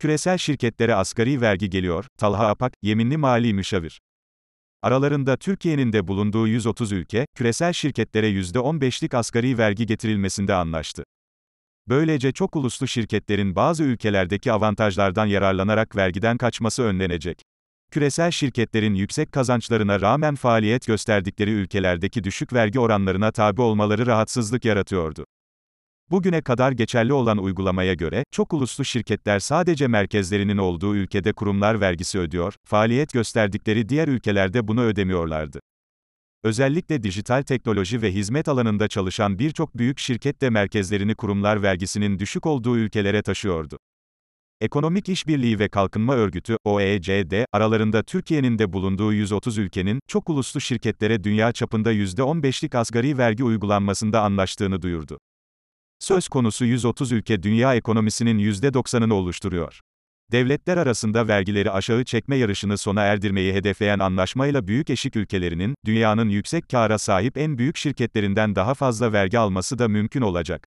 Küresel şirketlere asgari vergi geliyor, Talha Apak, yeminli mali müşavir. Aralarında Türkiye'nin de bulunduğu 130 ülke, küresel şirketlere %15'lik asgari vergi getirilmesinde anlaştı. Böylece çok uluslu şirketlerin bazı ülkelerdeki avantajlardan yararlanarak vergiden kaçması önlenecek. Küresel şirketlerin yüksek kazançlarına rağmen faaliyet gösterdikleri ülkelerdeki düşük vergi oranlarına tabi olmaları rahatsızlık yaratıyordu. Bugüne kadar geçerli olan uygulamaya göre, çok uluslu şirketler sadece merkezlerinin olduğu ülkede kurumlar vergisi ödüyor, faaliyet gösterdikleri diğer ülkelerde bunu ödemiyorlardı. Özellikle dijital teknoloji ve hizmet alanında çalışan birçok büyük şirket de merkezlerini kurumlar vergisinin düşük olduğu ülkelere taşıyordu. Ekonomik İşbirliği ve Kalkınma Örgütü, OECD, aralarında Türkiye'nin de bulunduğu 130 ülkenin, çok uluslu şirketlere dünya çapında %15'lik asgari vergi uygulanmasında anlaştığını duyurdu. Söz konusu 130 ülke dünya ekonomisinin %90'ını oluşturuyor. Devletler arasında vergileri aşağı çekme yarışını sona erdirmeyi hedefleyen anlaşmayla büyük eşik ülkelerinin, dünyanın yüksek kâra sahip en büyük şirketlerinden daha fazla vergi alması da mümkün olacak.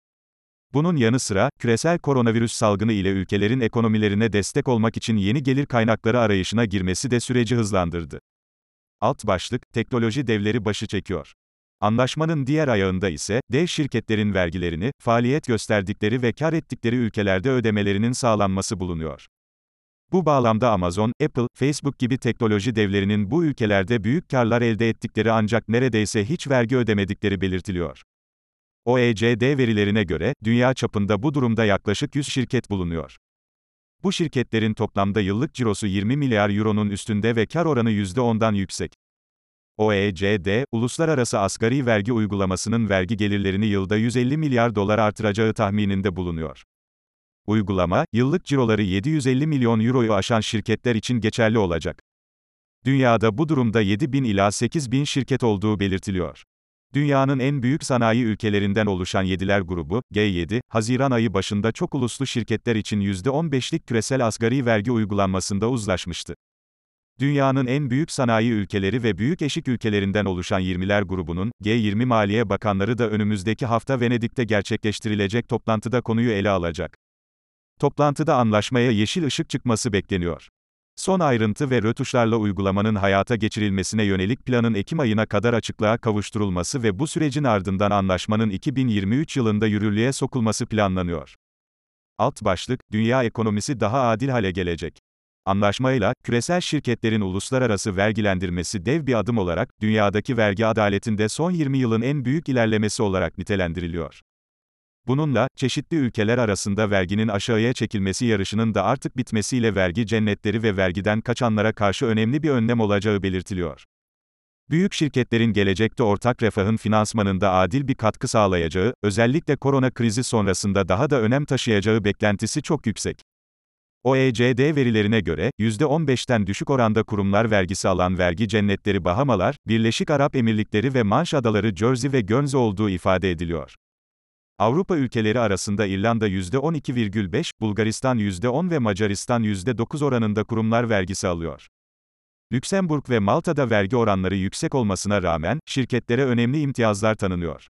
Bunun yanı sıra, küresel koronavirüs salgını ile ülkelerin ekonomilerine destek olmak için yeni gelir kaynakları arayışına girmesi de süreci hızlandırdı. Alt başlık, teknoloji devleri başı çekiyor. Anlaşmanın diğer ayağında ise, dev şirketlerin vergilerini, faaliyet gösterdikleri ve kar ettikleri ülkelerde ödemelerinin sağlanması bulunuyor. Bu bağlamda Amazon, Apple, Facebook gibi teknoloji devlerinin bu ülkelerde büyük karlar elde ettikleri ancak neredeyse hiç vergi ödemedikleri belirtiliyor. OECD verilerine göre, dünya çapında bu durumda yaklaşık 100 şirket bulunuyor. Bu şirketlerin toplamda yıllık cirosu 20 milyar euronun üstünde ve kar oranı %10'dan yüksek. OECD, uluslararası asgari vergi uygulamasının vergi gelirlerini yılda 150 milyar dolar artıracağı tahmininde bulunuyor. Uygulama, yıllık ciroları 750 milyon euroyu aşan şirketler için geçerli olacak. Dünyada bu durumda 7 bin ila 8 bin şirket olduğu belirtiliyor. Dünyanın en büyük sanayi ülkelerinden oluşan Yediler grubu, G7, Haziran ayı başında çok uluslu şirketler için %15'lik küresel asgari vergi uygulanmasında uzlaşmıştı. Dünyanın en büyük sanayi ülkeleri ve büyük eşik ülkelerinden oluşan 20'ler grubunun, G20 Maliye Bakanları da önümüzdeki hafta Venedik'te gerçekleştirilecek toplantıda konuyu ele alacak. Toplantıda anlaşmaya yeşil ışık çıkması bekleniyor. Son ayrıntı ve rötuşlarla uygulamanın hayata geçirilmesine yönelik planın Ekim ayına kadar açıklığa kavuşturulması ve bu sürecin ardından anlaşmanın 2023 yılında yürürlüğe sokulması planlanıyor. Alt başlık, dünya ekonomisi daha adil hale gelecek. Anlaşmayla, küresel şirketlerin uluslararası vergilendirmesi dev bir adım olarak, dünyadaki vergi adaletinde son 20 yılın en büyük ilerlemesi olarak nitelendiriliyor. Bununla, çeşitli ülkeler arasında verginin aşağıya çekilmesi yarışının da artık bitmesiyle vergi cennetleri ve vergiden kaçanlara karşı önemli bir önlem olacağı belirtiliyor. Büyük şirketlerin gelecekte ortak refahın finansmanında adil bir katkı sağlayacağı, özellikle korona krizi sonrasında daha da önem taşıyacağı beklentisi çok yüksek. OECD verilerine göre, %15'ten düşük oranda kurumlar vergisi alan vergi cennetleri Bahamalar, Birleşik Arap Emirlikleri ve Manş Adaları Jersey ve Guernsey olduğu ifade ediliyor. Avrupa ülkeleri arasında İrlanda %12,5, Bulgaristan %10 ve Macaristan %9 oranında kurumlar vergisi alıyor. Lüksemburg ve Malta'da vergi oranları yüksek olmasına rağmen, şirketlere önemli imtiyazlar tanınıyor.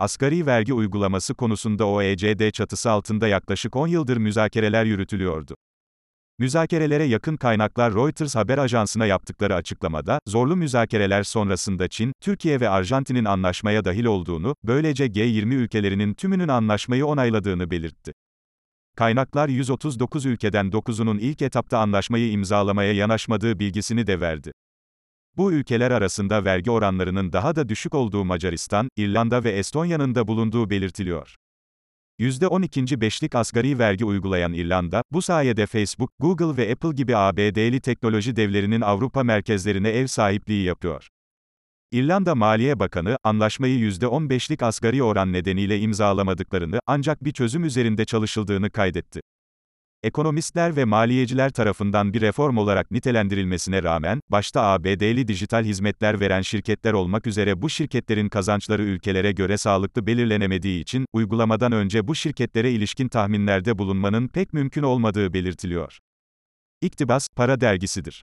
Asgari vergi uygulaması konusunda OECD çatısı altında yaklaşık 10 yıldır müzakereler yürütülüyordu. Müzakerelere yakın kaynaklar Reuters haber ajansına yaptıkları açıklamada, zorlu müzakereler sonrasında Çin, Türkiye ve Arjantin'in anlaşmaya dahil olduğunu, böylece G20 ülkelerinin tümünün anlaşmayı onayladığını belirtti. Kaynaklar 139 ülkeden 9'unun ilk etapta anlaşmayı imzalamaya yanaşmadığı bilgisini de verdi. Bu ülkeler arasında vergi oranlarının daha da düşük olduğu Macaristan, İrlanda ve Estonya'nın da bulunduğu belirtiliyor. %12. beşlik asgari vergi uygulayan İrlanda, bu sayede Facebook, Google ve Apple gibi ABD'li teknoloji devlerinin Avrupa merkezlerine ev sahipliği yapıyor. İrlanda Maliye Bakanı, anlaşmayı %15'lik asgari oran nedeniyle imzalamadıklarını, ancak bir çözüm üzerinde çalışıldığını kaydetti. Ekonomistler ve maliyeciler tarafından bir reform olarak nitelendirilmesine rağmen, başta ABD'li dijital hizmetler veren şirketler olmak üzere bu şirketlerin kazançları ülkelere göre sağlıklı belirlenemediği için, uygulamadan önce bu şirketlere ilişkin tahminlerde bulunmanın pek mümkün olmadığı belirtiliyor. İktibas, para dergisidir.